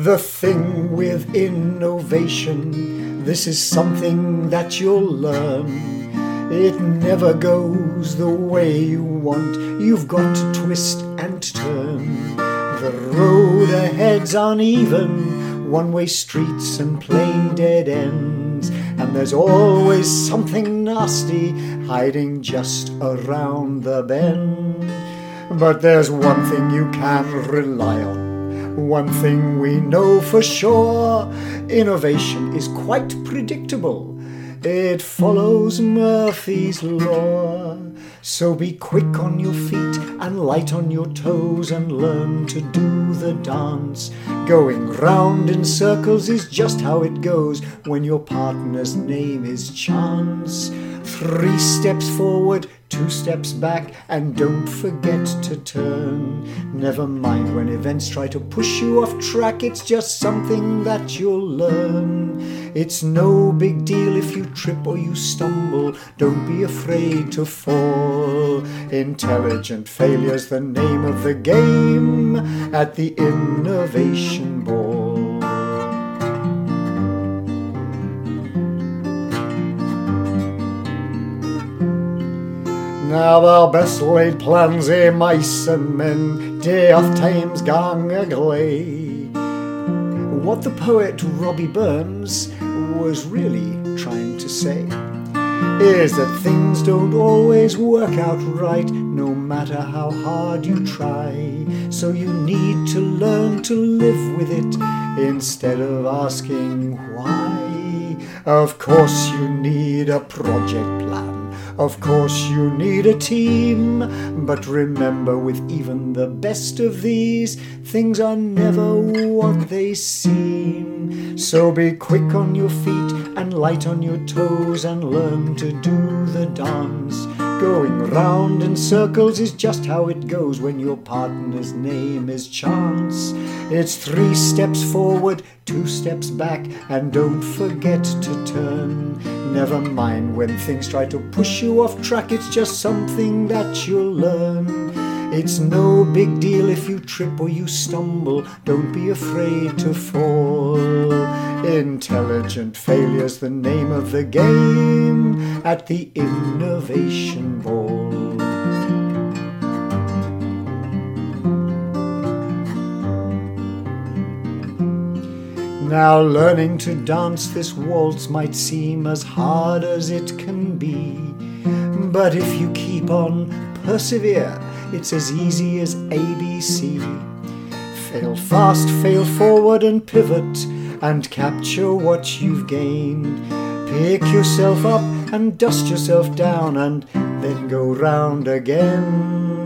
The thing with innovation, this is something that you'll learn. It never goes the way you want, you've got to twist and turn. The road ahead's uneven, one way streets and plain dead ends. And there's always something nasty hiding just around the bend. But there's one thing you can rely on one thing we know for sure innovation is quite predictable. It follows Murphy's Law. So be quick on your feet and light on your toes and learn to do the dance. Going round in circles is just how it goes when your partner's name is Chance. Three steps forward, two steps back, and don't forget to turn. Never mind when events try to push you off track, it's just something that you'll learn. It's no big deal if you trip or you stumble, don't be afraid to fall. Intelligent failure's the name of the game at the Innovation Ball. Now the best laid plans o' mice and men, day off time's gang agley. What the poet Robbie Burns was really trying to say is that things don't always work out right, no matter how hard you try. So you need to learn to live with it instead of asking why. Of course, you need a project plan of course, you need a team, but remember, with even the best of these, things are never what they seem. So be quick on your feet and light on your toes and learn to do the dance. Going round in circles is just how it goes when your partner's name is Chance. It's three steps forward, two steps back, and don't forget to turn. Never mind when things try to push you off track, it's just something that you'll learn. It's no big deal if you trip or you stumble, don't be afraid to fall. Intelligent failure's the name of the game at the Innovation Ball. Now, learning to dance this waltz might seem as hard as it can be. But if you keep on, persevere, it's as easy as ABC. Fail fast, fail forward, and pivot, and capture what you've gained. Pick yourself up and dust yourself down, and then go round again.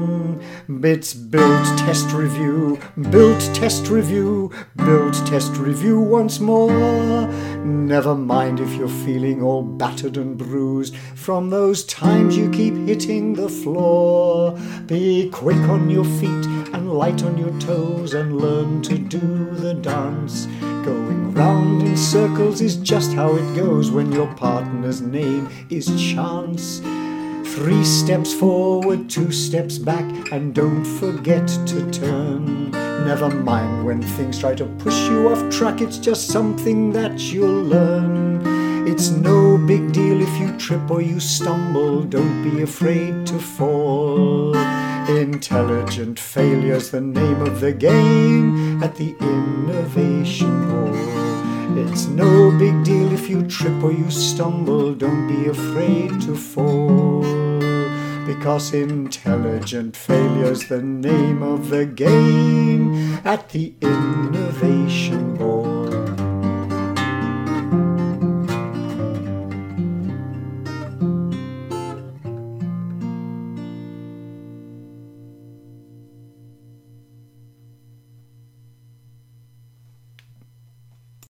Bits build, test, review, build, test, review, build, test, review once more. Never mind if you're feeling all battered and bruised from those times you keep hitting the floor. Be quick on your feet and light on your toes and learn to do the dance. Going round in circles is just how it goes when your partner's name is Chance. Three steps forward, two steps back, and don't forget to turn. Never mind when things try to push you off track, it's just something that you'll learn. It's no big deal if you trip or you stumble, don't be afraid to fall. Intelligent failure's the name of the game at the Innovation Ball. It's no big deal if you trip or you stumble, don't be afraid to fall. Because intelligent failure's the name of the game. At the Innovation